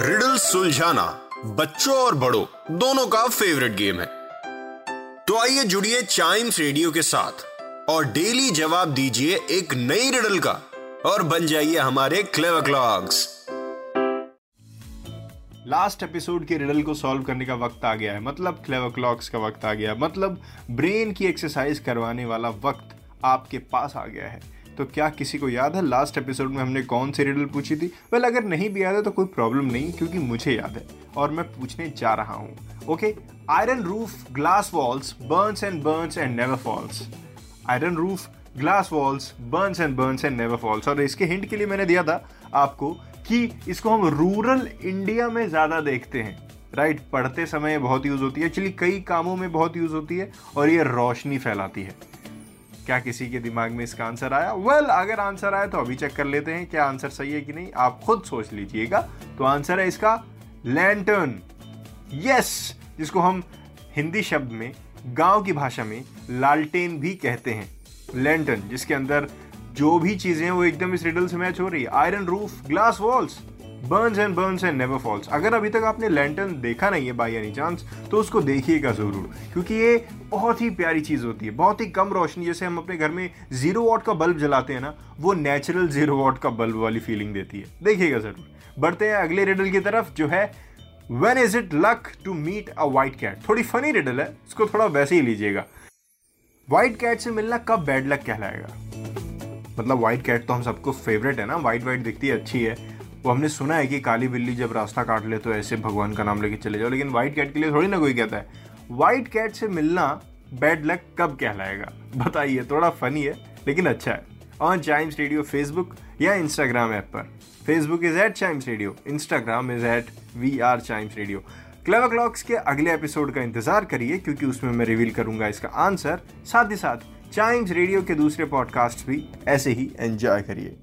Riddle सुलझाना बच्चों और बड़ों दोनों का फेवरेट गेम है। तो आइए जुड़िए चाइम्स रेडियो के साथ और डेली जवाब दीजिए एक नई रिडल का और बन जाइए हमारे क्लेवर क्लॉक्स लास्ट एपिसोड के रिडल को सॉल्व करने का वक्त आ गया है। मतलब क्लेवर क्लॉक्स का वक्त आ गया मतलब ब्रेन की एक्सरसाइज करवाने वाला वक्त आपके पास आ गया है। तो क्या किसी को याद है लास्ट एपिसोड में हमने कौन सी रिडल पूछी थी? वेल अगर नहीं भी याद है तो कोई प्रॉब्लम नहीं क्योंकि मुझे याद है और मैं पूछने जा रहा हूँ। Okay iron roof glass walls burns and burns and never falls iron roof glass walls burns and burns and never falls और इसके हिंट के लिए मैंने दिया था आपको कि इसको हम रूरल इंडिया में ज़्यादा देखते हैं। राइट right, पढ़ते समय बहुत यूज़ होती है। एक्चुअली कई कामों में बहुत यूज़ होती है और ये रोशनी फैलाती है। क्या किसी के दिमाग में इसका आंसर आया? वेल well, अगर आंसर आया तो अभी चेक कर लेते हैं क्या आंसर सही है कि नहीं। आप खुद सोच लीजिएगा। तो आंसर है इसका लैंटर्न यस जिसको हम हिंदी शब्द में गाँव की भाषा में लालटेन भी कहते हैं। लैंटर्न जिसके अंदर जो भी चीज़ें हैं वो एकदम इस रिडल से मैच हो रही है। Iron roof glass walls burns and burns and never falls अगर अभी तक आपने लैंटर्न देखा नहीं है बाई एनी चांस तो उसको देखिएगा ज़रूर, क्योंकि ये बहुत ही प्यारी चीज़ होती है, बहुत ही कम रोशनी, जैसे हम अपने घर में ज़ीरो वॉट का बल्ब जलाते हैं ना, वो नेचुरल ज़ीरो वॉट का बल्ब वाली फीलिंग देती है। देखिएगा ज़रूर। बढ़ते हैं अगले रिडल की तरफ़, जो है when is it luck to meet a white cat थोड़ी फनी रिडल है उसको थोड़ा वैसे ही लीजिएगा। व्हाइट कैट से मिलना कब बैड लक कहलाएगा? मतलब व्हाइट कैट तो हम सबको फेवरेट है ना व्हाइट व्हाइट दिखती है, अच्छी है। वो हमने सुना है कि काली बिल्ली जब रास्ता काट ले तो ऐसे भगवान का नाम लेके चले जाओ, लेकिन व्हाइट कैट के लिए थोड़ी ना कोई कहता है। व्हाइट कैट से मिलना बैड लक कब कहलाएगा? बताइए, थोड़ा फनी है, लेकिन अच्छा है। ऑन चाइम्स रेडियो फेसबुक या इंस्टाग्राम ऐप पर। Facebook is at Chimes radio Instagram is at we are Chimes radio clever clocks के अगले एपिसोड का इंतज़ार करिए, क्योंकि उसमें मैं रिवील करूँगा इसका आंसर साथ ही साथ चाइम्स रेडियो के दूसरे पॉडकास्ट भी ऐसे ही एंजॉय करिए।